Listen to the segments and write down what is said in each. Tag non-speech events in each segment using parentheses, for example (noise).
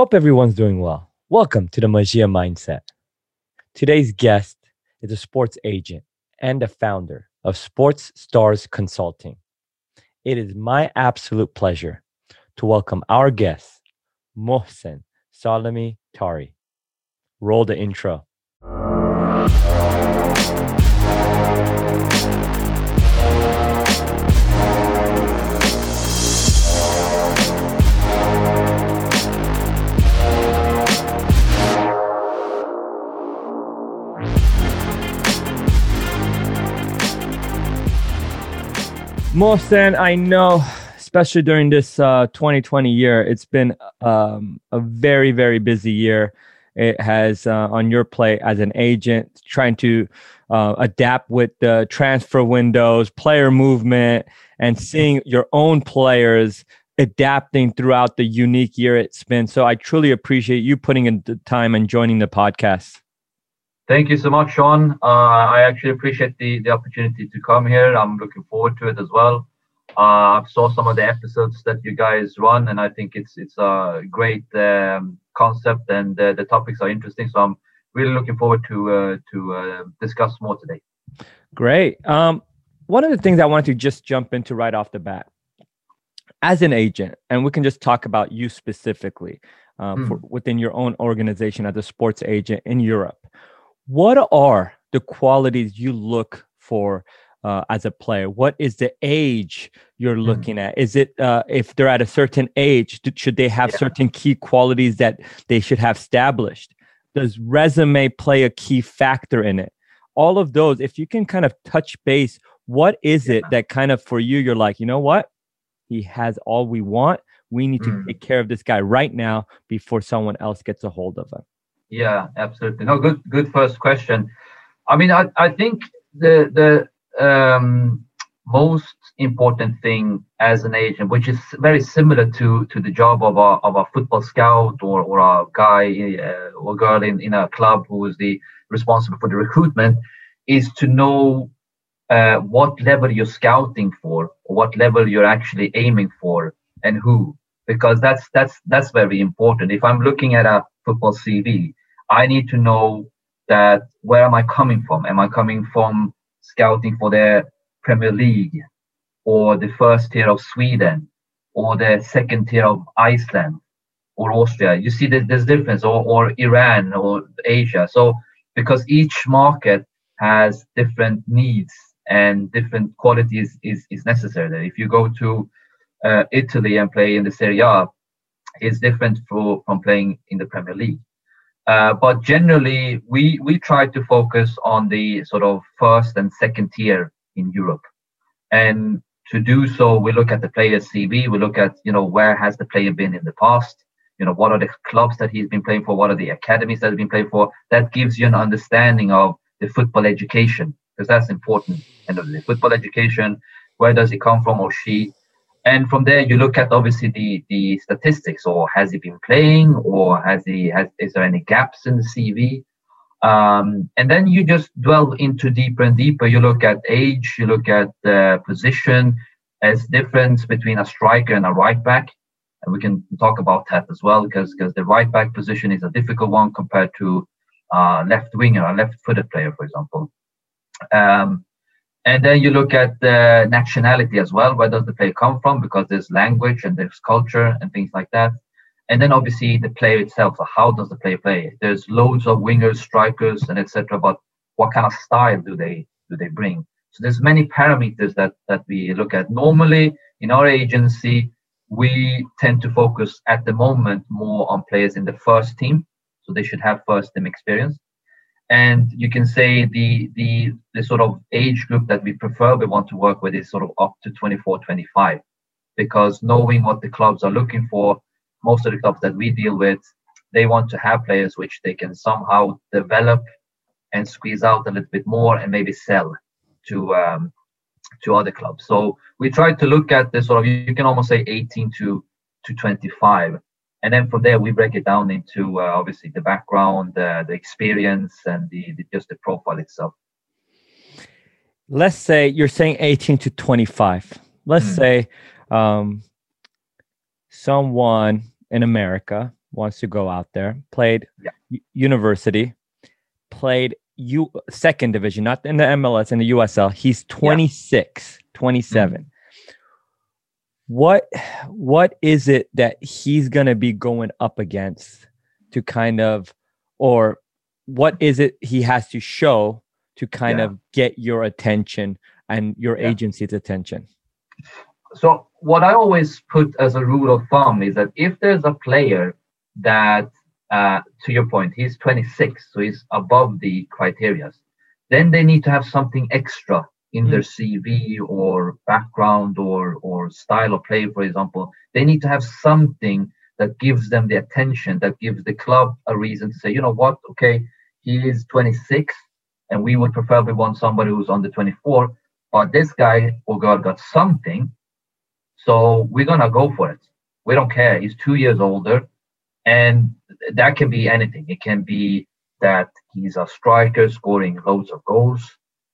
Hope everyone's doing well. Welcome to the Magia Mindset. Today's guest is a sports agent and the founder of Sports Stars Consulting. It is my absolute pleasure to welcome our guest, Mohsen Salimi Tari. Roll the intro. Mohsen, I know, especially during this uh, 2020 year, it's been um, a very, very busy year. It has uh, on your plate as an agent, trying to uh, adapt with the transfer windows, player movement, and seeing your own players adapting throughout the unique year it's been. So I truly appreciate you putting in the time and joining the podcast. Thank you so much, Shawn. Uh, I actually appreciate the, the opportunity to come here. I'm looking forward to it as well. Uh, I've saw some of the episodes that you guys run, and I think it's it's a great um, concept, and uh, the topics are interesting. So I'm really looking forward to uh, to uh, discuss more today. Great. Um, one of the things I wanted to just jump into right off the bat, as an agent, and we can just talk about you specifically mm. for, within your own organization as a sports agent in Europe what are the qualities you look for uh, as a player? What is the age you're hmm. looking mm. at? Is it uh, if they're at a certain age, should they have yeah. certain key qualities that they should have established? Does resume play a key factor in it? All of those, if you can kind of touch base, what is yeah. it that kind of for you, you're like, you know what? He has all we want. We need to mm. take care of this guy right now before someone else gets a hold of him. Yeah, absolutely. No, good, good first question. I mean, I, I think the the um, most important thing as an agent, which is very similar to to the job of a of a football scout or or a guy uh, or girl in in a club who is the responsible for the recruitment, is to know uh, what level you're scouting for, or what level you're actually aiming for, and who. Because that's that's that's very important. If I'm looking at a football CV, I need to know that where am I coming from? Am I coming from scouting for the Premier League or the first tier of Sweden or the second tier of Iceland or Austria? You see there's difference or, or Iran or Asia. So because each market has different needs and different qualities is, is necessary. If you go to uh, Italy and play in the Serie A, it's different for, from playing in the Premier League. Uh, but generally, we we try to focus on the sort of first and second tier in Europe, and to do so, we look at the player's CV. We look at you know where has the player been in the past. You know what are the clubs that he's been playing for? What are the academies that he's been playing for? That gives you an understanding of the football education because that's important. And the football education, where does he come from or she? And from there you look at obviously the the statistics or has he been playing or has he has is there any gaps in the cv um, and then you just delve into deeper and deeper. You look at age you look at the position. As difference between a striker and a right back. And we can talk about that as well because because the right back position is a difficult one compared to uh, left winger a left footed player for example. Um, and then you look at the nationality as well. Where does the player come from? Because there's language and there's culture and things like that. And then obviously the player itself. So how does the player play? There's loads of wingers, strikers, and etc. But what kind of style do they do they bring? So there's many parameters that that we look at. Normally in our agency, we tend to focus at the moment more on players in the first team. So they should have first team experience and you can say the the the sort of age group that we prefer we want to work with is sort of up to 24 25 because knowing what the clubs are looking for most of the clubs that we deal with they want to have players which they can somehow develop and squeeze out a little bit more and maybe sell to um, to other clubs. So we try to look at the sort of you can almost say 18 to to 25 and then from there we break it down into uh, obviously the background uh, the experience and the, the, just the profile itself let's say you're saying 18 to 25 let's mm. say um, someone in america wants to go out there, played yeah. university, played U second division, not in the MLS, in the USL. He's 26, yeah. 27. What what is it that he's gonna be going up against to kind of or what is it he has to show to kind yeah. of get your attention and your yeah. agency's attention? So what I always put as a rule of thumb is that if there's a player that, uh, to your point, he's 26, so he's above the criterias then they need to have something extra in mm. their CV or background or or style of play, for example. They need to have something that gives them the attention, that gives the club a reason to say, you know what, okay, he is 26, and we would preferably want somebody who's under 24, but this guy or girl got something so we're gonna go for it. We don't care. He's two years older, and that can be anything. It can be that he's a striker scoring loads of goals.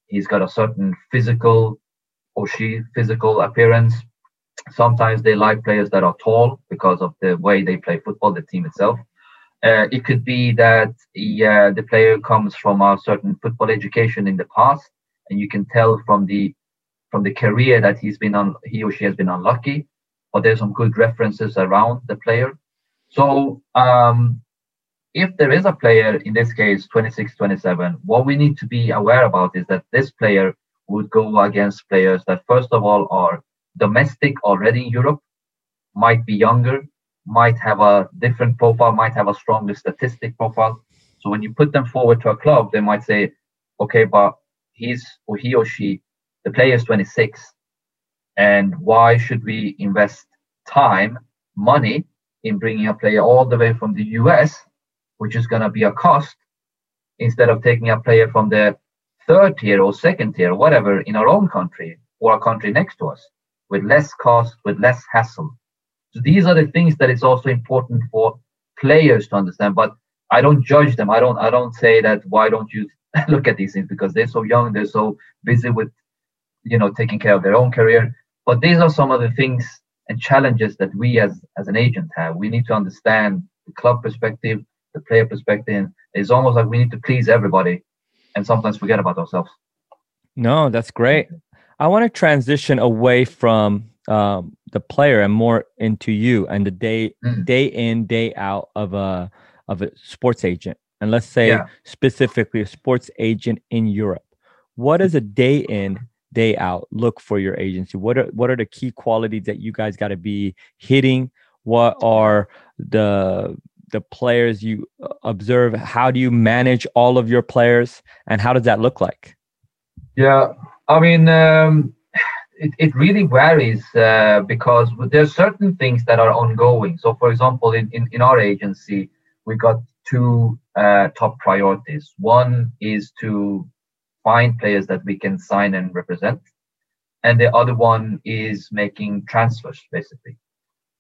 He's got a certain physical or she physical appearance. Sometimes they like players that are tall because of the way they play football, the team itself. Uh, it could be that he, the player comes from a certain football education in the past, and you can tell from the from the career that he's been on, he or she has been unlucky, but there's some good references around the player. So um, if there is a player, in this case, 26, 27, what we need to be aware about is that this player would go against players that, first of all, are domestic already in Europe, might be younger, might have a different profile, might have a stronger statistic profile. So when you put them forward to a club, they might say, okay, but he's or he or she the player is 26 and why should we invest time money in bringing a player all the way from the us which is going to be a cost instead of taking a player from the third tier or second tier or whatever in our own country or a country next to us with less cost with less hassle. So these are the things that it's also important for players to understand but i don't judge them. I don't i don't say that why don't you (laughs) look at these things? Because they're so young they're so busy with you know taking care of their own career. But these are some of the things and challenges that we as as an agent have. We need to understand the club perspective the player perspective it's almost like we need to please everybody and sometimes forget about ourselves. No that's great. I want to transition away from um, the player and more into you and the day mm. day in day out of a of a sports agent. And let's say yeah. specifically a sports agent in europe. What is a day in day out look for your agency? What are what are the key qualities that you guys got to be hitting? What are the the players you uh, observe how do you manage all of your players and how does that look like yeah i mean um, it, it really varies uh, because there's certain things that are ongoing so for example in, in, in our agency we got two uh, top priorities one is to find players that we can sign and represent. And the other one is making transfers, basically.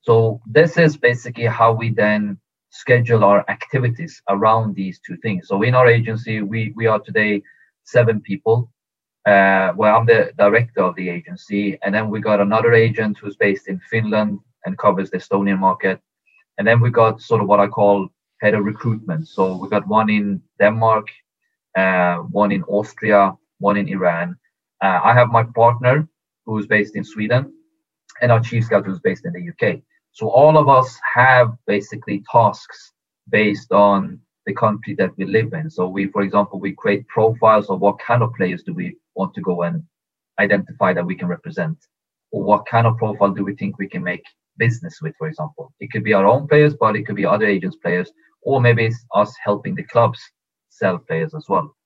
So this is basically how we then schedule our activities around these two things. So in our agency, we, we are today seven people. Uh, well, I'm the director of the agency. And then we got another agent who's based in Finland and covers the Estonian market. And then we got sort of what I call head of recruitment. So we got one in Denmark, uh, one in Austria, one in Iran. Uh, I have my partner who's based in Sweden, and our chief scout who's based in the UK. So all of us have basically tasks based on the country that we live in. So we, for example, we create profiles of what kind of players do we want to go and identify that we can represent, or what kind of profile do we think we can make business with, for example. It could be our own players, but it could be other agents' players, or maybe it's us helping the clubs sell players as well.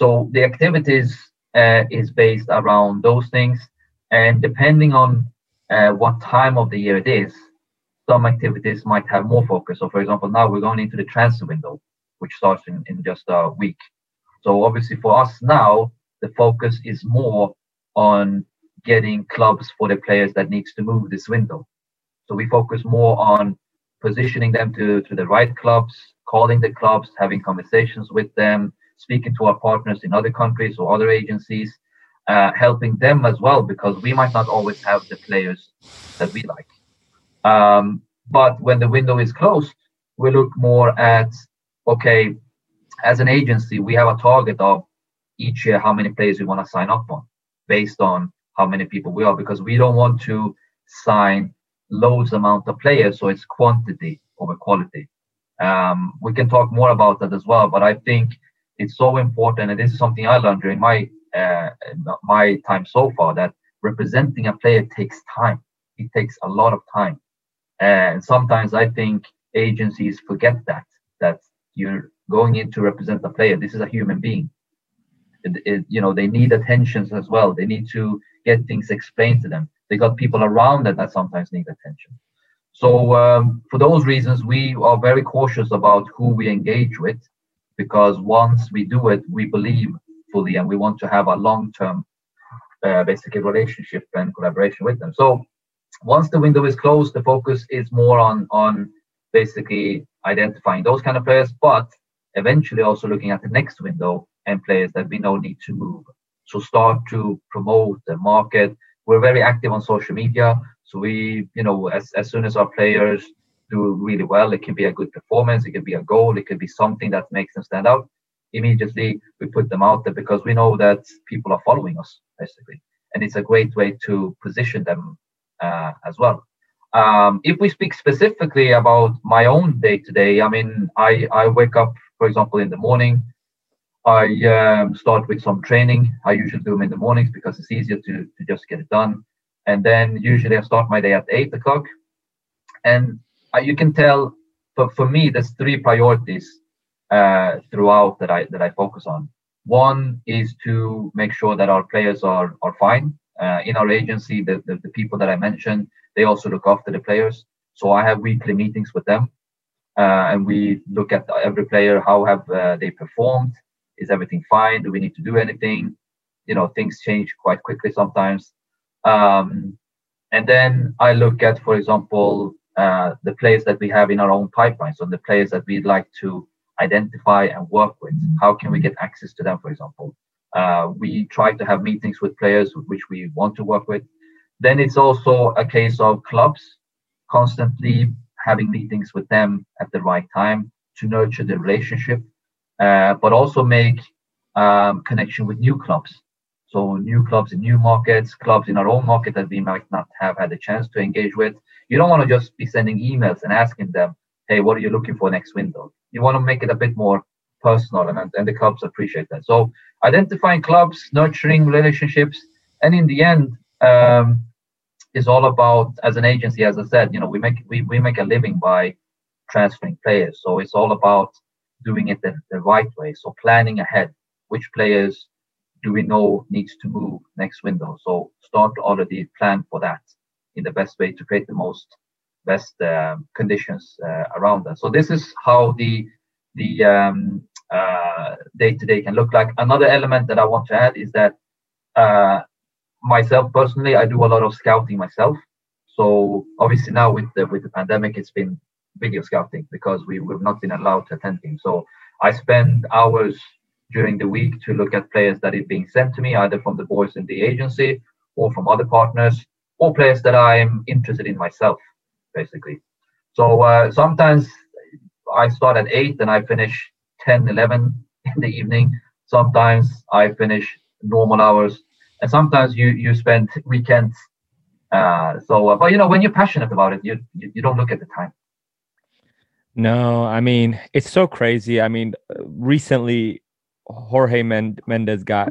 So the activities uh, is based around those things, and depending on uh, what time of the year it is, some activities might have more focus. So, for example, now we're going into the transfer window, which starts in, in just a week. So, obviously, for us now, the focus is more on getting clubs for the players that needs to move this window. So we focus more on positioning them to, to the right clubs, calling the clubs, having conversations with them, speaking to our partners in other countries or other agencies, uh, helping them as well, because we might not always have the players that we like. Um, but when the window is closed, we look more at okay, as an agency, we have a target of each year how many players we want to sign up on based on how many people we are because we don't want to sign loads amount of players so it's quantity over quality. Um, we can talk more about that as well but i think it's so important and this is something i learned during my uh, my time so far that representing a player takes time. It takes a lot of time and sometimes i think agencies forget that that you're going in to represent a player. This is a human being. It, it, you know they need attentions as well. They need to get things explained to them. They got people around them that sometimes need attention. So um, for those reasons we are very cautious about who we engage with because once we do it we believe fully and we want to have a long-term uh, basically relationship and collaboration with them. So once the window is closed the focus is more on on basically identifying those kind of players but eventually also looking at the next window and players that we know need to move. So start to promote the market. We're very active on social media. So we, you know, as, as soon as our players do really well, it can be a good performance, it could be a goal, it could be something that makes them stand out. Immediately we put them out there because we know that people are following us basically. And it's a great way to position them uh, as well. Um, if we speak specifically about my own day to day, I mean, I, I wake up, for example, in the morning, I um, start with some training. I usually do them in the mornings because it's easier to, to just get it done. And then usually I start my day at eight o'clock. And uh, you can tell for, for me, there's three priorities uh, throughout that I that I focus on. One is to make sure that our players are are fine. Uh, in our agency, the, the, the people that I mentioned, they also look after the players. So I have weekly meetings with them, uh, and we look at every player, how have uh, they performed, is everything fine? Do we need to do anything? You know, things change quite quickly sometimes. Um, and then I look at, for example, uh, the players that we have in our own pipeline. So the players that we'd like to identify and work with. How can we get access to them, for example? Uh, we try to have meetings with players which we want to work with. Then it's also a case of clubs constantly having meetings with them at the right time to nurture the relationship uh, but also make um, connection with new clubs. So new clubs in new markets, clubs in our own market that we might not have had a chance to engage with. You don't want to just be sending emails and asking them, hey, what are you looking for next window? You want to make it a bit more personal and, and the clubs appreciate that. So identifying clubs, nurturing relationships, and in the end, um, is all about as an agency, as I said, you know, we make we, we make a living by transferring players. So it's all about doing it the, the right way. So planning ahead, which players do we know needs to move next window? So start already plan for that in the best way to create the most best uh, conditions uh, around that. So this is how the the um, uh, day to day can look like. Another element that I want to add is that uh, myself personally, I do a lot of scouting myself. So obviously now with the with the pandemic, it's been video scouting because we, we've not been allowed to attend games. So I spend hours during the week to look at players that is being sent to me, either from the boys in the agency or from other partners, or players that I'm interested in myself, basically. So uh, sometimes I start at 8 and I finish 10, 11 (laughs) in the evening. Sometimes I finish normal hours. And sometimes you, you spend (laughs) weekends. Uh, so, uh, but you know, when you're passionate about it, you, you, you don't look at the time. No, I mean it's so crazy. I mean, recently Jorge Mendes got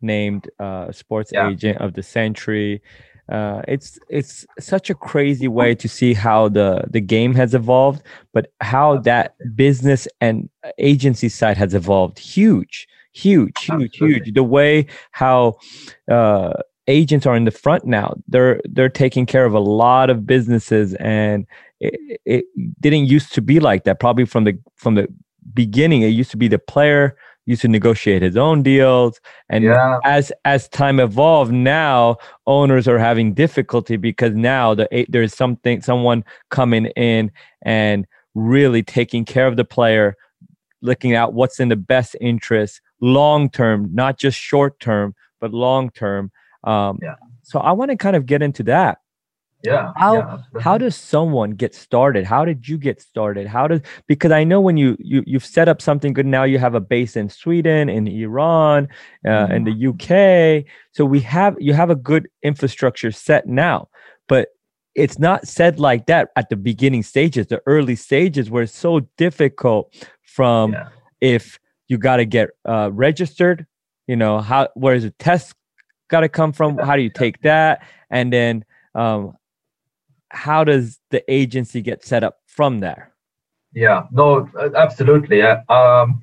named uh, sports yeah. agent of the century. Uh, it's it's such a crazy way to see how the the game has evolved, but how that business and agency side has evolved. Huge, huge, huge, Absolutely. huge. The way how uh, agents are in the front now. They're they're taking care of a lot of businesses and it, it didn't used to be like that. Probably from the from the beginning, it used to be the player used to negotiate his own deals and yeah. as as time evolved now owners are having difficulty because now the there's something someone coming in and really taking care of the player looking at what's in the best interest long term not just short term but long term um, yeah. so i want to kind of get into that yeah how yeah, how does someone get started? How did you get started? How does because i know when you you you've set up something good now you have a base in sweden in iran uh, in the uk so we have you have a good infrastructure set now but it's not said like that at the beginning stages. The early stages where it's so difficult from yeah. if you got to get uh, registered you know how where is the test got to come from? How do you take that? And then um, how does the agency get set up from there? Yeah, no, absolutely. Um,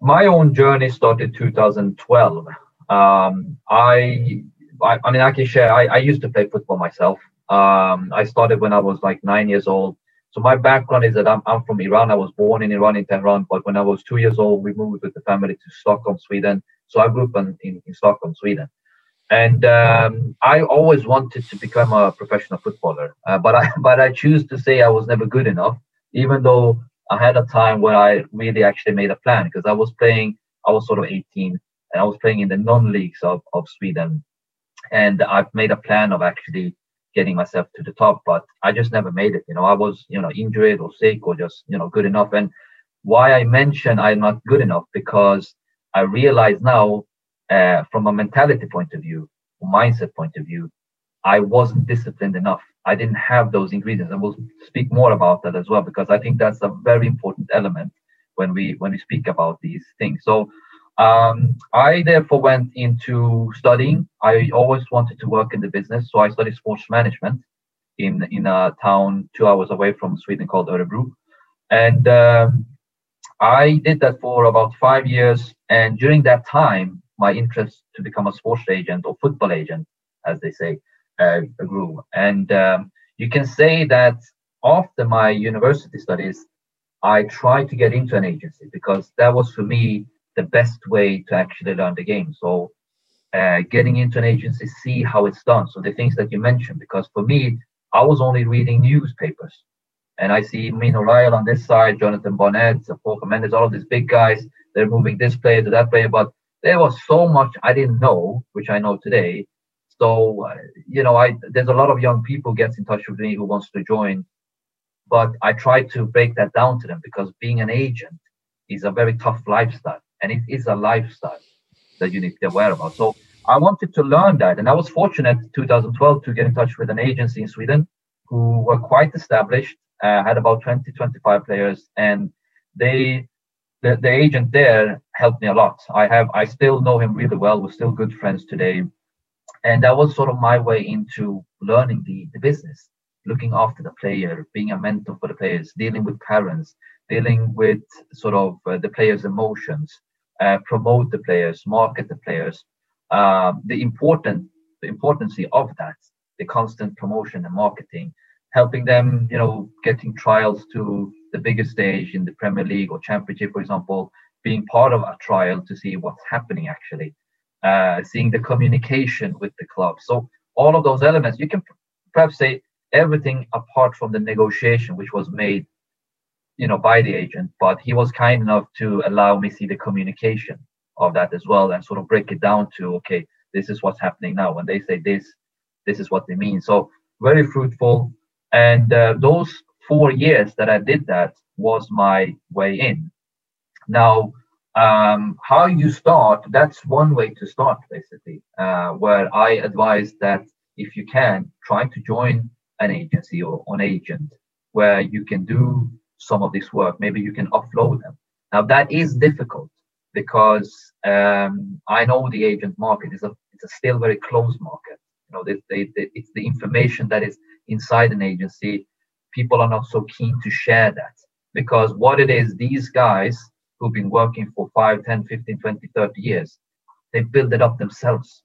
my own journey started 2012. Um, I, I, I, mean, I can share. I, I used to play football myself. Um, I started when I was like nine years old. So my background is that I'm, I'm from Iran. I was born in Iran in Tehran, but when I was two years old, we moved with the family to Stockholm, Sweden. So I grew up in, in, in Stockholm, Sweden and um, I always wanted to become a professional footballer, uh, but I (laughs) but I choose to say I was never good enough, even though I had a time where I really actually made a plan because I was playing. I was sort of 18, and I was playing in the non-leagues of of Sweden, and I've made a plan of actually getting myself to the top, but I just never made it. You know, I was you know injured or sick or just you know good enough. And why I mention I'm not good enough because I realize now uh, from a mentality point of view, mindset point of view, I wasn't disciplined enough. I didn't have those ingredients, and we'll speak more about that as well because I think that's a very important element when we when we speak about these things. So um, I therefore went into studying. I always wanted to work in the business, so I studied sports management in in a town two hours away from Sweden called Örebro, and um, I did that for about five years. And during that time, my interest to become a sports agent or football agent, as they say, uh, grew. And um, you can say that after my university studies, I tried to get into an agency because that was for me the best way to actually learn the game. So, uh, getting into an agency, see how it's done. So, the things that you mentioned, because for me, I was only reading newspapers. And I see Mino Raiola on this side, Jonathan Barnett, Paul Mendes, all of these big guys. They're moving this player to that player. But there was so much I didn't know, which I know today. So, uh, you know, I there's a lot of young people gets in touch with me who wants to join, but I try to break that down to them because being an agent is a very tough lifestyle, and it is a lifestyle that you need to be aware about. So, I wanted to learn that, and I was fortunate 2012 to get in touch with an agency in Sweden who were quite established, uh, had about 20, 25 players, and they the, the agent there helped me a lot. I have I still know him really well. We're still good friends today. And that was sort of my way into learning the, the business, looking after the player, being a mentor for the players, dealing with parents, dealing with sort of uh, the players' emotions, uh, promote the players, market the players. Uh, the important the importance of that, the constant promotion and marketing, helping them, you know, getting trials to the biggest stage in the Premier League or Championship, for example, being part of a trial to see what's happening actually, uh, seeing the communication with the club. So all of those elements, you can perhaps say everything apart from the negotiation, which was made, you know, by the agent. But he was kind enough to allow me see the communication of that as well and sort of break it down to okay, this is what's happening now. When they say this, this is what they mean. So very fruitful. And uh, those four years that I did that was my way in. Now, um, how you start, that's one way to start, basically, uh, where I advise that if you can, try to join an agency or an agent where you can do some of this work. Maybe you can offload them. Now, that is difficult because um, I know the agent market is a, it's a still very closed market. You know, they, they, they, it's the information that is inside an agency. People are not so keen to share that because what it is these guys who've been working for 5 10 15 20 30 years they build it up themselves.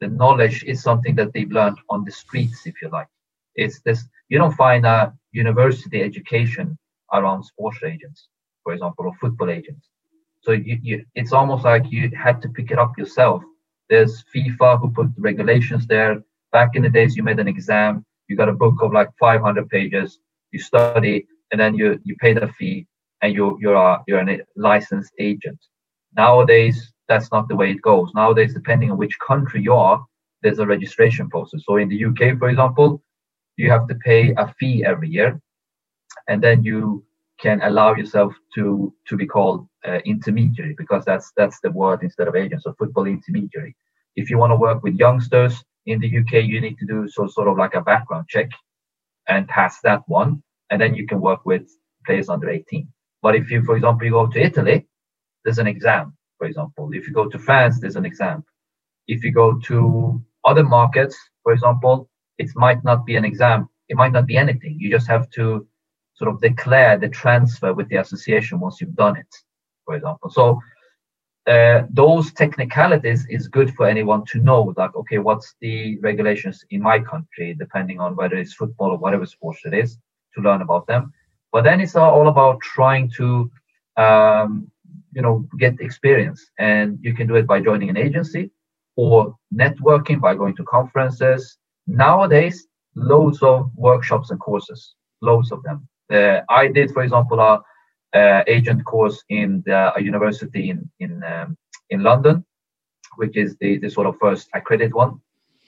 The knowledge is something that they've learned on the streets if you like. It's this you don't find a university education around sports agents for example or football agents. So you, you it's almost like you had to pick it up yourself there's fifa who put the regulations there. Back in the days you made an exam. You got a book of like 500 pages. You study and then you you pay the fee and you you're a, you're a licensed agent. Nowadays that's not the way it goes. Nowadays depending on which country you are there's a registration process. So in the uk for example you have to pay a fee every year, and then you can allow yourself to to be called uh, intermediary because that's that's the word instead of agent. So football intermediary. If you want to work with youngsters in the UK, you need to do so sort of like a background check and pass that one, and then you can work with players under 18. But if you, for example, you go to Italy, there's an exam. For example, if you go to France, there's an exam. If you go to other markets, for example, it might not be an exam. It might not be anything. You just have to sort of declare the transfer with the association once you've done it, for example. So uh, those technicalities is good for anyone to know like okay what's the regulations in my country depending on whether it's football or whatever sport it is to learn about them. But then it's all about trying to um, you know get experience. And you can do it by joining an agency or networking by going to conferences. Nowadays loads of workshops and courses loads of them i did for example a uh, agent course in the, a university in in um, in London, which is the, the sort of first accredited one,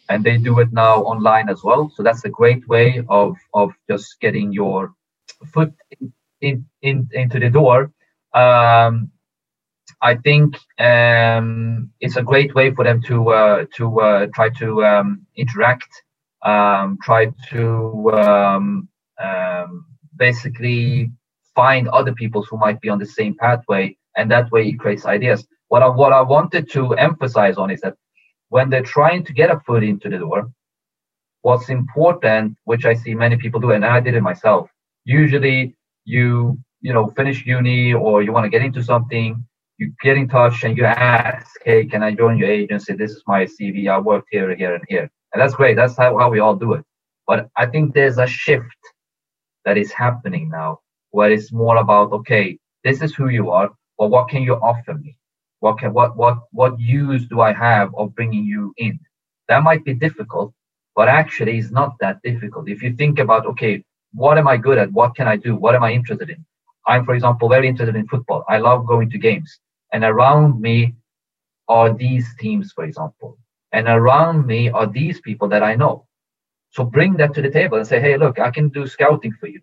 and they do it now online as well. So that's a great way of of just getting your foot in, in, in into the door. Um, I think um, it's a great way for them to uh, to uh, try to um, interact, um, try to um, um, basically find other people who might be on the same pathway, and that way it creates ideas. What I what I wanted to emphasize on is that when they're trying to get a foot into the door, what's important, which I see many people do, and I did it myself. Usually, you you know finish uni or you want to get into something, you get in touch and you ask, hey, can I join your agency? This is my CV. I worked here, here, and here, and that's great. That's how, how we all do it. But I think there's a shift that is happening now where it's more about okay, this is who you are, but what can you offer me? What can what what what use do I have of bringing you in? That might be difficult, but actually it's not that difficult. If you think about okay, what am I good at? What can I do? What am I interested in? I'm, for example, very interested in football. I love going to games, and around me are these teams, for example, and around me are these people that I know. So bring that to the table and say, hey, look, I can do scouting for you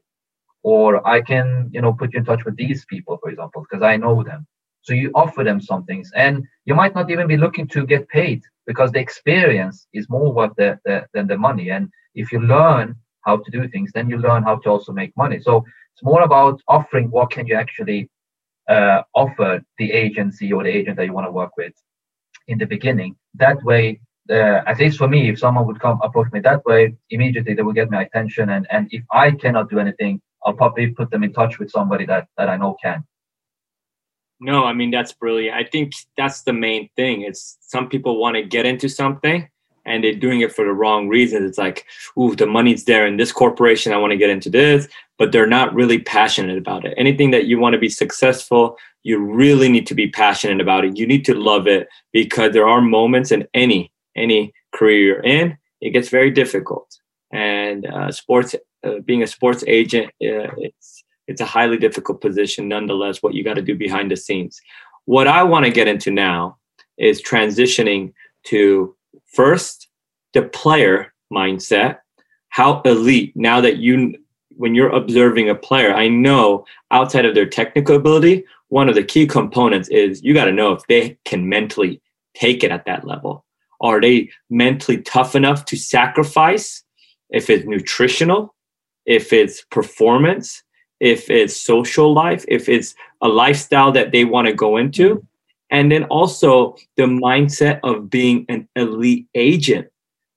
or I can, you know, put you in touch with these people, for example, because I know them. So you offer them some things, and you might not even be looking to get paid because the experience is more worth the, the, than the money. And if you learn how to do things, then you learn how to also make money. So it's more about offering what can you actually uh, offer the agency or the agent that you want to work with in the beginning. That way, uh, at least for me, if someone would come approach me that way, immediately they will get my attention. And and if I cannot do anything, I'll probably put them in touch with somebody that that I know can. No, I mean that's brilliant. I think that's the main thing. It's some people want to get into something and they're doing it for the wrong reasons. It's like, ooh, the money's there in this corporation. I want to get into this, but they're not really passionate about it. Anything that you want to be successful, you really need to be passionate about it. You need to love it because there are moments in any any career you're in, it gets very difficult. And uh, sports uh, being a sports agent, uh, it's it's a highly difficult position. Nonetheless, what you got to do behind the scenes. What I want to get into now is transitioning to first the player mindset. How elite now that you when you're observing a player, I know outside of their technical ability, one of the key components is you got to know if they can mentally take it at that level. Are they mentally tough enough to sacrifice if it's nutritional, if it's performance, if it's social life, if it's a lifestyle that they want to go into. And then also the mindset of being an elite agent.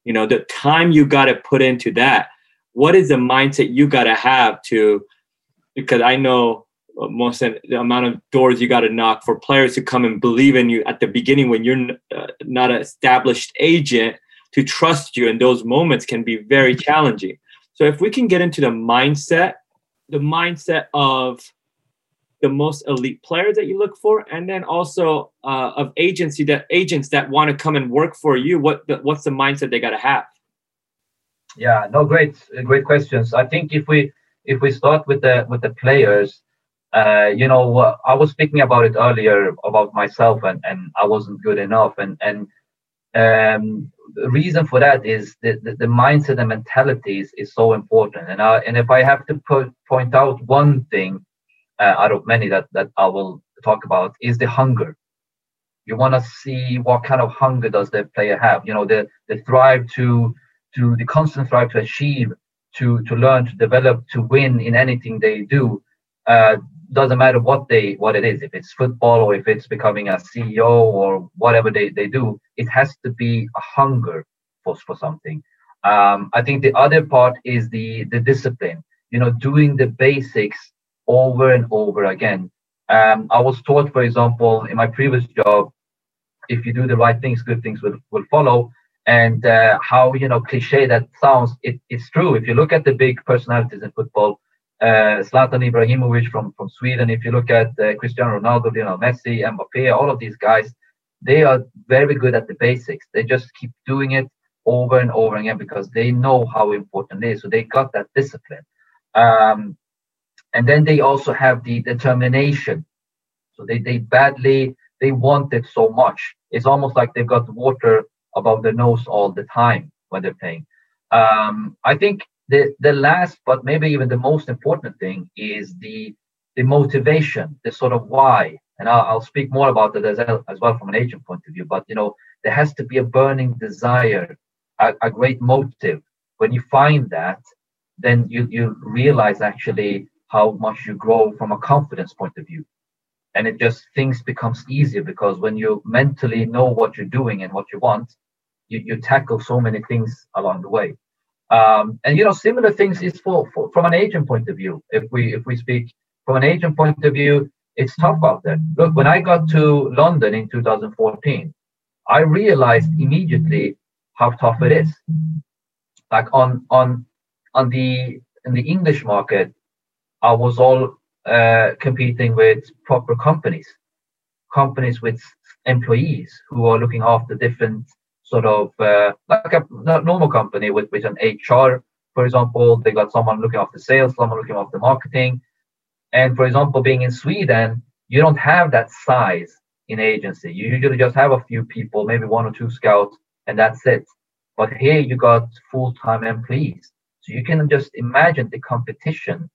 You know, the time you got to put into that. What is the mindset you got to have to, because I know most the amount of doors you got to knock for players to come and believe in you at the beginning when you're uh, not an established agent to trust you in those moments can be very challenging so if we can get into the mindset, the mindset of the most elite players that you look for, and then also uh, of agency that agents that want to come and work for you, what the, what's the mindset they got to have? Yeah, no, great, great questions. I think if we if we start with the with the players, uh, you know, I was speaking about it earlier about myself, and and I wasn't good enough, and and um, the reason for that is the, the, the mindset and mentality is, is so important. And I, and if I have to put, point out one thing uh, out of many that, that I will talk about is the hunger. You want to see what kind of hunger does the player have. You know, the the thrive to to the constant thrive to achieve, to to learn, to develop, to win in anything they do. Uh, doesn't matter what they what it is if it's football or if it's becoming a ceo or whatever they, they do it has to be a hunger for, for something. Um, i think the other part is the the discipline you know doing the basics over and over again. Um, i was taught for example in my previous job if you do the right things good things will, will follow. And uh, how you know cliche that sounds it, it's true. If you look at the big personalities in football uh, Ibrahimovic from, from Sweden. If you look at uh, Cristiano Ronaldo, Lionel Messi, Mbappe, all of these guys, they are very good at the basics. They just keep doing it over and over again because they know how important it is. So they got that discipline. Um, and then they also have the determination. So they, they badly, they want it so much. It's almost like they've got water above their nose all the time when they're playing. Um, I think the the last but maybe even the most important thing is the the motivation the sort of why. And i'll, I'll speak more about that as, as well from an agent point of view. But you know there has to be a burning desire a, a great motive. When you find that then you you realize actually how much you grow from a confidence point of view. And it just things becomes easier because when you mentally know what you're doing and what you want you, you tackle so many things along the way um, and you know, similar things is for, for from an agent point of view. If we if we speak from an agent point of view, it's tough out there. Look, when I got to London in 2014, I realized immediately how tough it is. Like on on on the in the English market, I was all uh, competing with proper companies, companies with employees who are looking after different sort of uh, like a normal company with, with an HR, for example, they got someone looking after sales, someone looking after marketing. And for example, being in Sweden, you don't have that size in agency. You usually just have a few people, maybe one or two scouts, and that's it. But here you got full-time employees. So you can just imagine the competition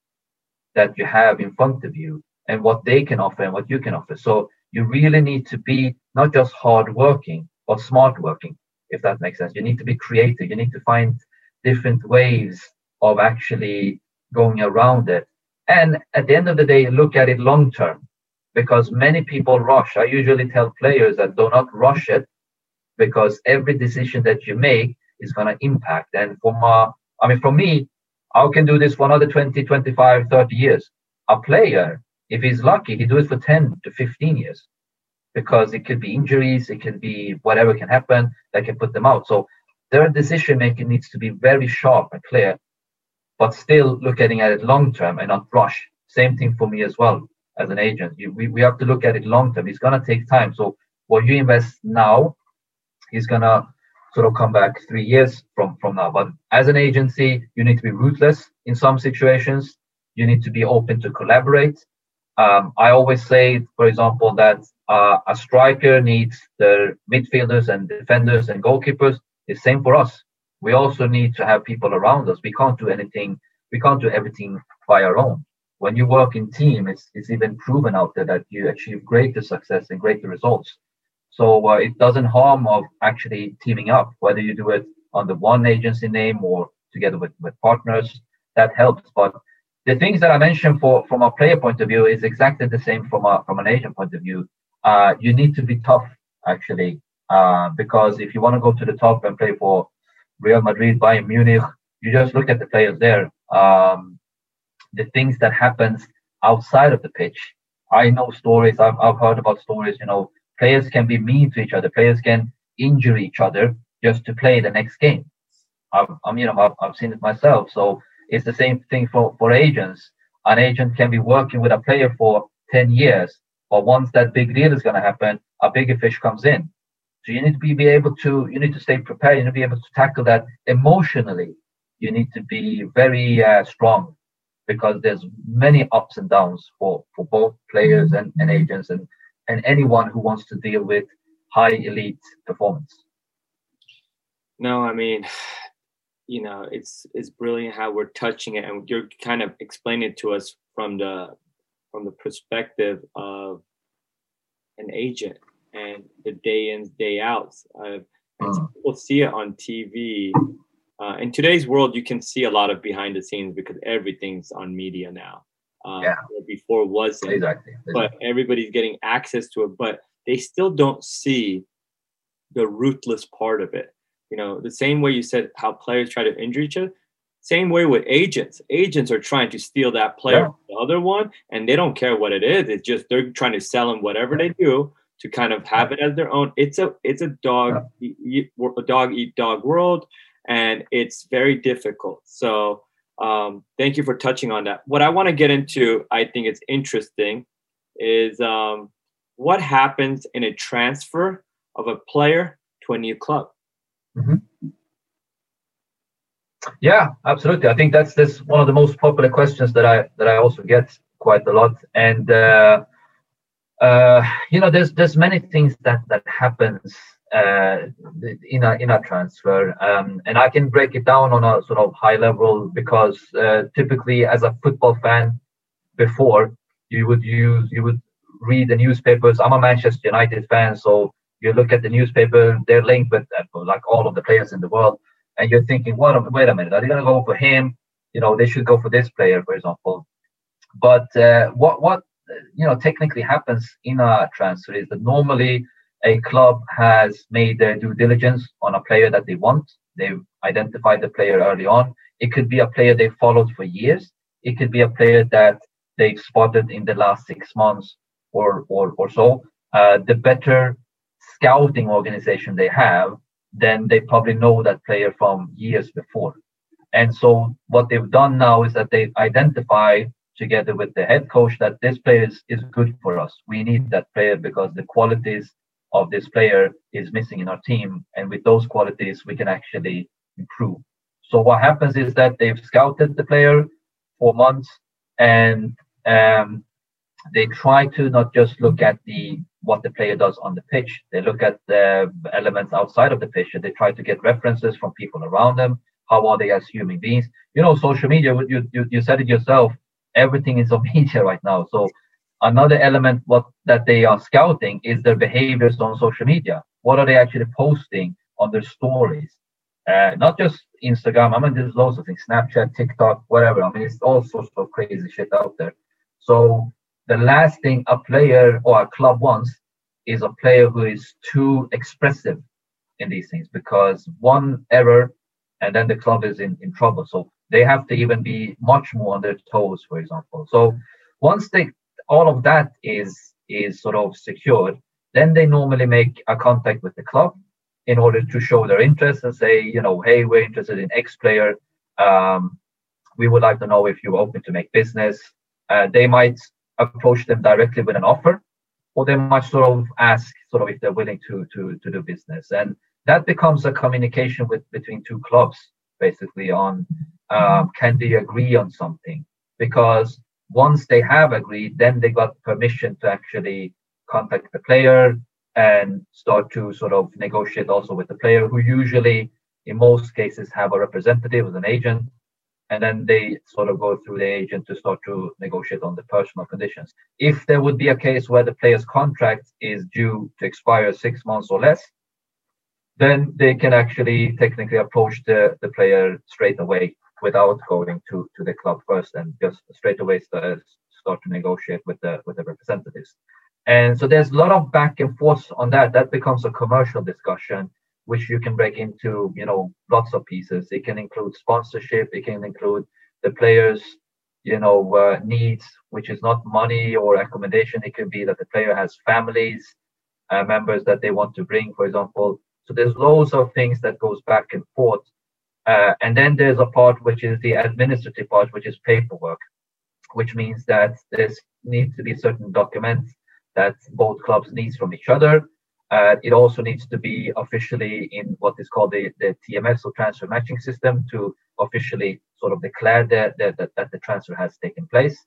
that you have in front of you and what they can offer and what you can offer. So you really need to be not just hardworking, but smart working if that makes sense. You need to be creative. You need to find different ways of actually going around it. And at the end of the day, look at it long term because many people rush. I usually tell players that do not rush it because every decision that you make is going to impact. And for my, I mean, for me, I can do this for another 20, 25, 30 years. A player, if he's lucky, he do it for 10 to 15 years because it could be injuries, it could be whatever can happen that can put them out. So their decision making needs to be very sharp and clear, but still looking at it long term and not rush. Same thing for me as well as an agent. You, we, we have to look at it long term. It's gonna take time. So what you invest now is gonna sort of come back three years from from now. But as an agency, you need to be ruthless in some situations. You need to be open to collaborate. Um, I always say, for example, that uh, a striker needs the midfielders and defenders and goalkeepers. The same for us. We also need to have people around us. We can't do anything. We can't do everything by our own. When you work in team, it's it's even proven out there that you achieve greater success and greater results. So uh, it doesn't harm of actually teaming up, whether you do it under one agency name or together with, with partners. That helps. But the things that I mentioned for from a player point of view is exactly the same from a from an agent point of view uh, you need to be tough actually, uh, because if you want to go to the top and play for Real Madrid, Bayern Munich, you just look at the players there. Um, the things that happens outside of the pitch. I know stories. I've, I've heard about stories. You know, players can be mean to each other. Players can injure each other just to play the next game. I've, I'm, you know, I've, I've seen it myself. So it's the same thing for, for agents. An agent can be working with a player for 10 years but once that big deal is going to happen, a bigger fish comes in. So you need to be, be able to, you need to stay prepared. You need to be able to tackle that emotionally. You need to be very uh, strong because there's many ups and downs for, for both players and, and agents and, and anyone who wants to deal with high elite performance. No, I mean, you know, it's it's brilliant how we're touching it, and you're kind of explaining it to us from the from the perspective of an agent and the day ins, day outs. Uh, mm. People see it on TV. Uh, in today's world, you can see a lot of behind the scenes because everything's on media now. Um, yeah. Before wasn't. Exactly. exactly. But everybody's getting access to it, but they still don't see the ruthless part of it. You know, the same way you said how players try to injure each other, same way with agents. Agents are trying to steal that player yeah. the other one, and they don't care what it is. It's just they're trying to sell them whatever they do to kind of have it as their own. It's a it's a dog yeah. eat, a dog eat dog world, and it's very difficult. So um, thank you for touching on that. What I want to get into, I think it's interesting, is um, what happens in a transfer of a player to a new club. Mm-hmm. Yeah, absolutely. I think that's that's one of the most popular questions that I that I also get quite a lot, and uh, uh, you know, there's there's many things that that happens uh, in a in a transfer, um, and I can break it down on a sort of high level because uh, typically, as a football fan, before you would use you would read the newspapers. I'm a Manchester United fan, so you look at the newspaper; they're linked with like all of the players in the world and you're thinking, what? Wait a minute, are they going to go for him? You know, they should go for this player, for example. But uh, what what you know technically happens in a transfer is that normally a club has made their due diligence on a player that they want. They've identified the player early on. It could be a player they followed for years. It could be a player that they've spotted in the last six months or or, or so. Uh, the better scouting organization they have, then they probably know that player from years before. And so what they've done now is that they've identified together with the head coach that this player is, is good for us. We need that player because the qualities of this player is missing in our team. And with those qualities, we can actually improve. So what happens is that they've scouted the player for months and um, they try to not just look at the what the player does on the pitch. They look at the elements outside of the pitch and they try to get references from people around them. How are they as human beings? You know, social media, you, you, you said it yourself, everything is on (laughs) media right now. So another element what that they are scouting is their behaviors on social media. What are they actually posting on their stories? Uh, not just Instagram. I mean, there's loads of things, Snapchat, TikTok, whatever. I mean, it's all sorts of crazy shit out there. So the last thing a player or a club wants is a player who is too expressive in these things because one error and then the club is in, in trouble. So they have to even be much more on their toes, for example. So once they all of that is is sort of secured, then they normally make a contact with the club in order to show their interest and say, you know, hey, we're interested in X player. Um, we would like to know if you're open to make business. Uh, they might approach them directly with an offer, or they might sort of ask sort of if they're willing to to to do business, and that becomes a communication with between two clubs basically on um, can they agree on something? Because once they have agreed, then they got permission to actually contact the player and start to sort of negotiate also with the player who usually in most cases have a representative as an agent and then they sort of go through the agent to start to negotiate on the personal conditions. If there would be a case where the player's contract is due to expire six months or less, then they can actually technically approach the, the player straight away without going to, to the club first and just straight away start, start to negotiate with the with the representatives. And so there's a lot of back and forth on that. That becomes a commercial discussion which you can break into you know lots of pieces. It can include sponsorship it can include the players you know uh, needs which is not money or accommodation. It could be that the player has families uh, members that they want to bring for example. So there's loads of things that goes back and forth. Uh, and then there's a part which is the administrative part which is paperwork which means that there needs to be certain documents that both clubs needs from each other uh, it also needs to be officially in what is called the, the TMS or transfer matching system to officially sort of declare that, that, that, the transfer has taken place.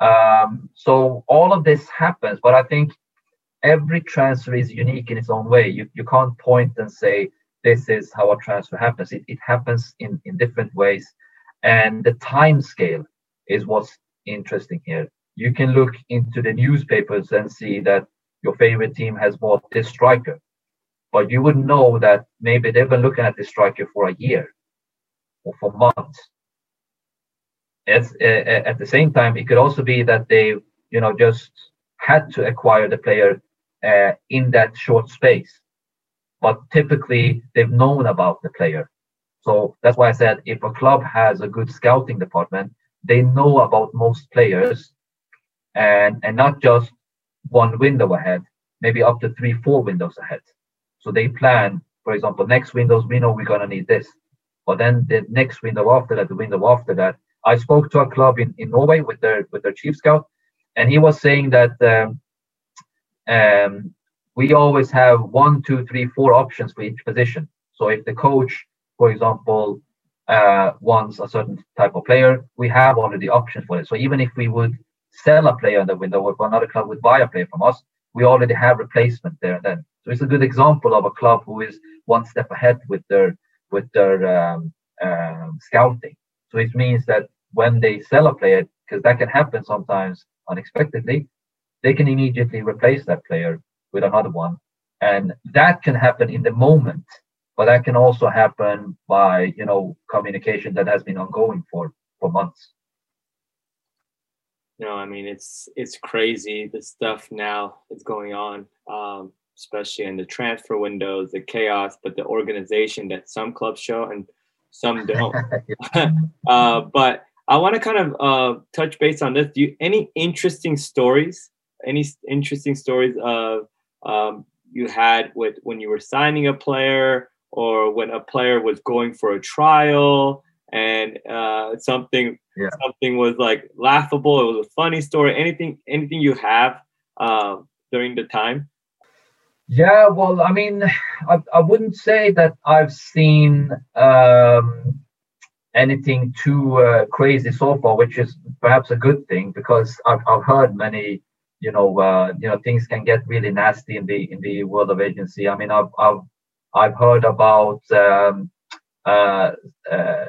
Um, so all of this happens, but I think every transfer is unique in its own way. You, you can't point and say this is how a transfer happens. It, it happens in, in different ways. And the time scale is what's interesting here. You can look into the newspapers and see that your favorite team has bought this striker, but you wouldn't know that maybe they've been looking at this striker for a year or for months. As, uh, at the same time, it could also be that they, you know, just had to acquire the player uh, in that short space. But typically, they've known about the player. So that's why I said if a club has a good scouting department, they know about most players and, and not just one window ahead, maybe up to three, four windows ahead. So they plan, for example, next windows, we know we're going to need this. But then the next window after that, the window after that, I spoke to a club in, in Norway with their with their chief scout, and he was saying that um, um, we always have one, two, three, four options for each position. So if the coach, for example, uh, wants a certain type of player, we have already options for it. So even if we would sell a player in the window, or if another club would buy a player from us, we already have replacement there and then. So it's a good example of a club who is one step ahead with their with their um, um, scouting. So it means that when they sell a player, because that can happen sometimes unexpectedly, they can immediately replace that player with another one. And that can happen in the moment, but that can also happen by, you know, communication that has been ongoing for, for months. No, I mean it's it's crazy the stuff now that's going on, um, especially in the transfer windows, the chaos, but the organization that some clubs show and some (laughs) don't. (laughs) uh, but I want to kind of uh, touch base on this. Do you any interesting stories? Any interesting stories of um, you had with when you were signing a player or when a player was going for a trial and uh, something yeah. something was like laughable. It was a funny story. Anything anything you have uh, during the time? Yeah, well, I mean, I, I wouldn't say that I've seen um, anything too uh, crazy so far, which is perhaps a good thing because I've, I've heard many, you know, uh, you know, things can get really nasty in the in the world of agency. I mean, I've I've I've heard about. Um, uh, uh,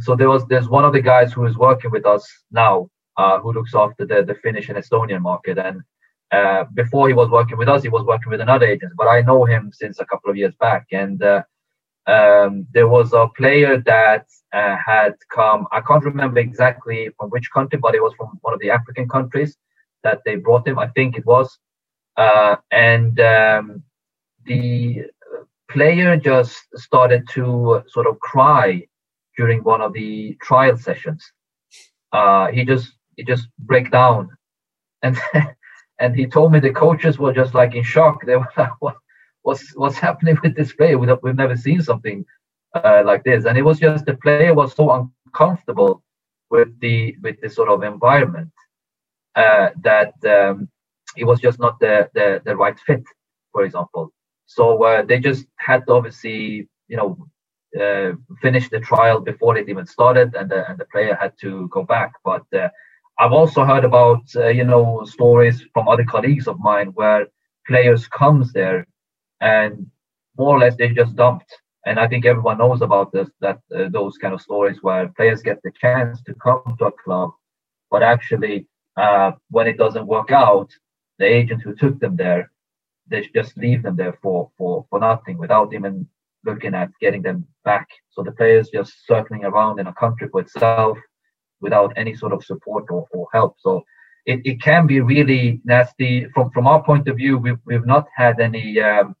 so there was there's one of the guys who is working with us now, uh, who looks after the the Finnish and Estonian market, and uh, before he was working with us, he was working with another agent. But I know him since a couple of years back, and uh, um, there was a player that had come. I can't remember exactly from which country, but it was from one of the African countries that they brought him. I think it was, and um, the player just started to sort of cry during one of the trial sessions. Uh, he just he just break down, and (laughs) and he told me the coaches were just like in shock. They were like, "What, what's what's happening with this player? We've, we've never seen something uh, like this." And it was just the player was so uncomfortable with the with the sort of environment uh, that um, it was just not the, the the right fit, for example. So uh, they just had to obviously, you know, uh, finish the trial before it even started, and the, and the player had to go back. But uh, I've also heard about, uh, you know, stories from other colleagues of mine where players comes there and more or less they just dumped. And I think everyone knows about this, that uh, those kind of stories where players get the chance to come to a club, but actually uh, when it doesn't work out, the agent who took them there they just leave them there for for for nothing without even looking at getting them back. So the players just circling around in a country for itself without any sort of support or, or help. So it, it can be really nasty. From from our point of view, we've we've not had any um,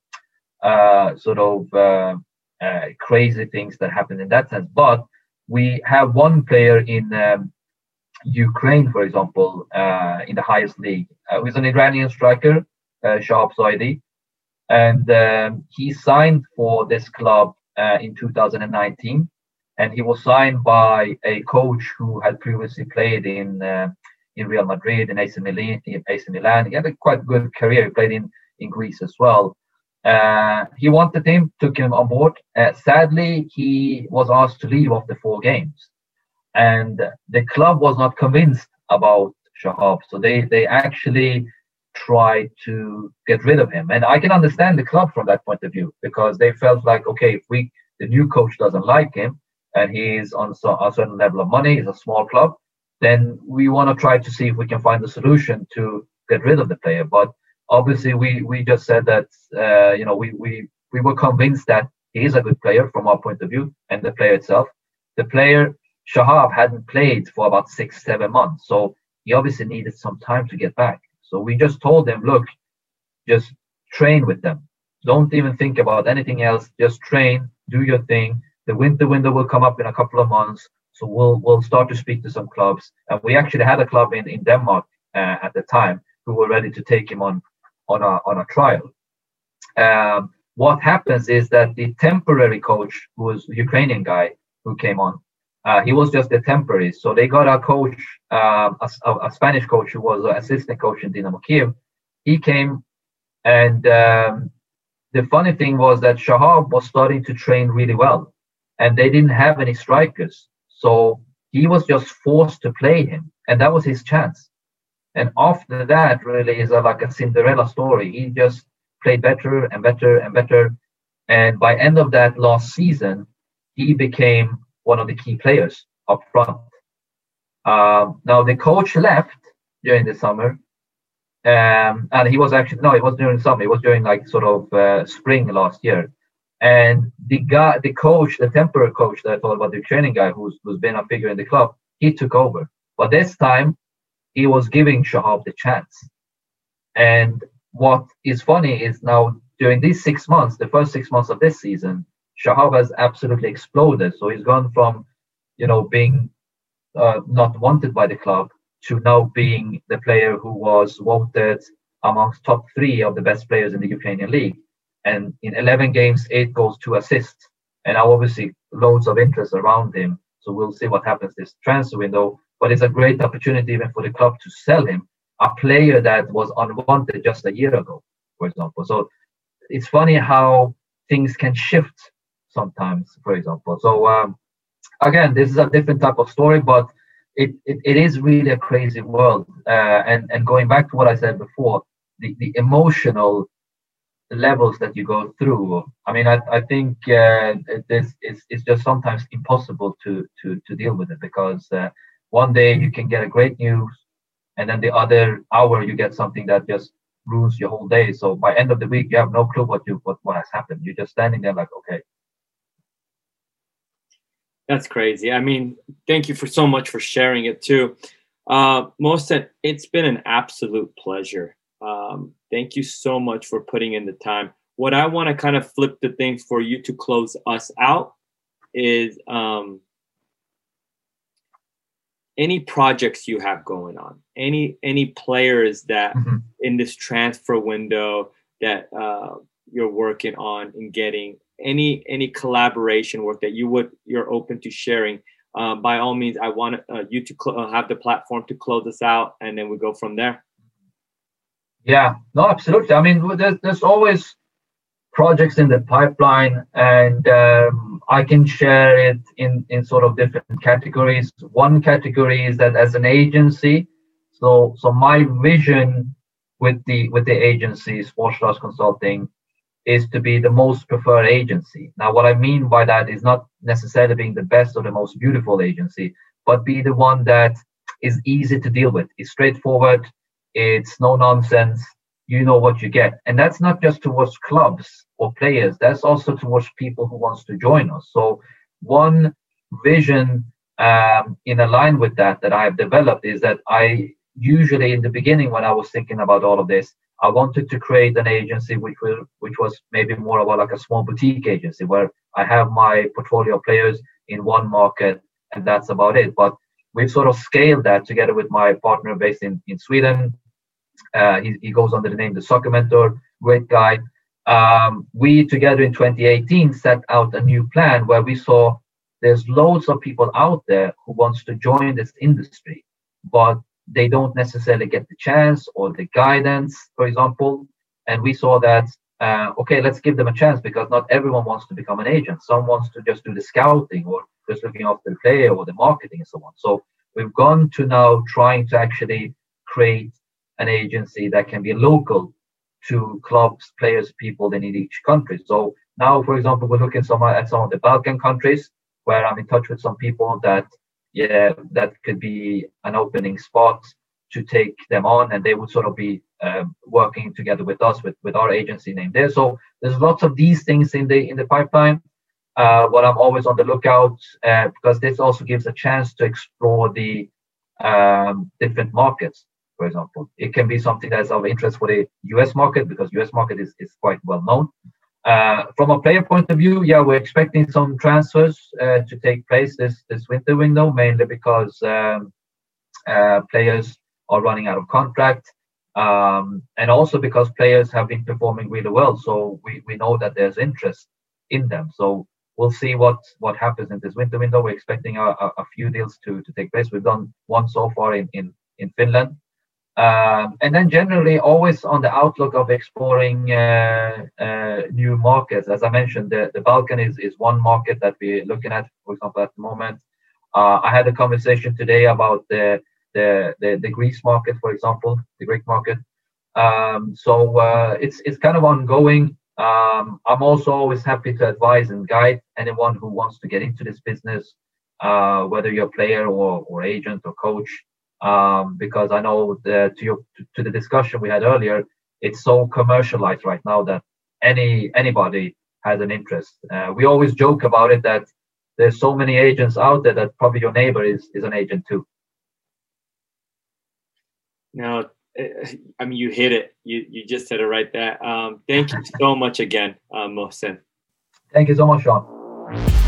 uh, sort of uh, uh, crazy things that happen in that sense. But we have one player in um, Ukraine, for example, uh, in the highest league, uh, who's an Iranian striker uh, Shahab Zahedi. And um, he signed for this club uh, in 2019. And he was signed by a coach who had previously played in uh, in Real Madrid, in AC Milan. In AC Milan. He had a quite good career. He played in, in Greece as well. Uh, he wanted him, took him on board. Uh, sadly, he was asked to leave after four games, and the club was not convinced about Shahab. So they they actually try to get rid of him. And I can understand the club from that point of view because they felt like, okay, if we the new coach doesn't like him and he's on a certain level of money, he's a small club, then we want to try to see if we can find a solution to get rid of the player. But obviously, we we just said that uh, you know we we we were convinced that he is a good player from our point of view and the player itself. The player Shahab hadn't played for about six seven months, so he obviously needed some time to get back. So we just told them, look, just train with them. Don't even think about anything else. Just train, do your thing. The winter window will come up in a couple of months. So we'll we'll start to speak to some clubs. And we actually had a club in, in Denmark uh, at the time who were ready to take him on on a on a trial. Um, what happens is that the temporary coach, who was Ukrainian guy who came on, uh, he was just a temporary. So they got a coach, uh, a, a, Spanish coach who was an assistant coach in Dinamo Kiev. He came, and um, the funny thing was that Shahab was starting to train really well, and they didn't have any strikers. So he was just forced to play him, and that was his chance. And after that, really is a, like a Cinderella story. He just played better and better and better. And by end of that last season, he became one of the key players up front. Um, now the coach left during the summer, um, and he was actually no, it was during summer. It was during like sort of uh, spring last year. And the guy, the coach, the temporary coach that I told about, the training guy who's who's been a figure in the club, he took over. But this time, he was giving Shahab the chance. And what is funny is now during these six months, the first six months of this season, Shahab has absolutely exploded. So he's gone from, you know, being uh, not wanted by the club to now being the player who was voted amongst top three of the best players in the Ukrainian league. And in 11 games, eight goals, two assists. And now obviously loads of interest around him. So we'll see what happens this transfer window. But it's a great opportunity even for the club to sell him, a player that was unwanted just a year ago, for example. So it's funny how things can shift sometimes, for example. So um, again, this is a different type of story, but it, it, it is really a crazy world. Uh, and, and going back to what I said before, the, the emotional levels that you go through. I mean, I, I think uh, this is it's just sometimes impossible to, to, to deal with it because uh, one day you can get a great news and then the other hour you get something that just ruins your whole day. So by end of the week, you have no clue what you what, what has happened. You're just standing there like, okay, that's crazy. I mean, thank you for so much for sharing it too. Uh, Mohsen, it's been an absolute pleasure. Um, thank you so much for putting in the time. What I want to kind of flip the things for you to close us out is um, any projects you have going on, any any players that mm-hmm. in this transfer window that uh, you're working on and getting any any collaboration work that you would you're open to sharing uh, by all means i want uh, you to cl- uh, have the platform to close us out and then we go from there. Yeah. No absolutely. I mean there's, there's always projects in the pipeline and um, i can share it in in sort of different categories. One category is that as an agency so so my vision with the with the agency sports consulting is to be the most preferred agency. Now, what I mean by that is not necessarily being the best or the most beautiful agency, but be the one that is easy to deal with. It's straightforward. It's no nonsense. You know what you get. And that's not just towards clubs or players. That's also towards people who wants to join us. So one vision um, in line with that that I have developed is that I usually in the beginning when I was thinking about all of this, I wanted to create an agency which will which was maybe more about like a small boutique agency where I have my portfolio of players in one market and that's about it. But we've sort of scaled that together with my partner based in, in Sweden. Uh, he, he goes under the name the Soccer Mentor, great guy. Um, we together in 2018 set out a new plan where we saw there's loads of people out there who wants to join this industry, but they don't necessarily get the chance or the guidance, for example. And we saw that, uh, okay, let's give them a chance because not everyone wants to become an agent. Some wants to just do the scouting or just looking after the player or the marketing and so on. So we've gone to now trying to actually create an agency that can be local to clubs, players, people in each country. So now, for example, we're looking some at some of the Balkan countries where I'm in touch with some people that yeah that could be an opening spot to take them on, and they would sort of be um, working together with us with with our agency name there. So there's lots of these things in the in the pipeline. Uh, what I'm always on the lookout uh, because this also gives a chance to explore the um, different markets. For example, it can be something that's of interest for the U.S. market because U.S. market is, is quite well known. Uh, from a player point of view, yeah, we're expecting some transfers uh, to take place this this winter window, mainly because um, uh, players are running out of contract, um, and also because players have been performing really well. So we, we know that there's interest in them. So we'll see what what happens in this winter window. We're expecting a, a, a few deals to to take place. We've done one so far in in in Finland. Um, and then generally always on the outlook of exploring uh, uh, new markets. As I mentioned, the, the Balkan is, is one market that we're looking at, for example, at the moment. Uh, I had a conversation today about the, the, the, the Greece market, for example, the Greek market. Um, so uh, it's, it's kind of ongoing. Um, I'm also always happy to advise and guide anyone who wants to get into this business, uh, whether you're a player or, or agent or coach, um, because I know that to, your, to the discussion we had earlier, it's so commercialized right now that any anybody has an interest. Uh, we always joke about it that there's so many agents out there that probably your neighbor is is an agent too. No, (laughs) I mean, you hit it. You you just said it right there. Um, thank you so much again, uh, Mohsen. Thank you so much, Shawn.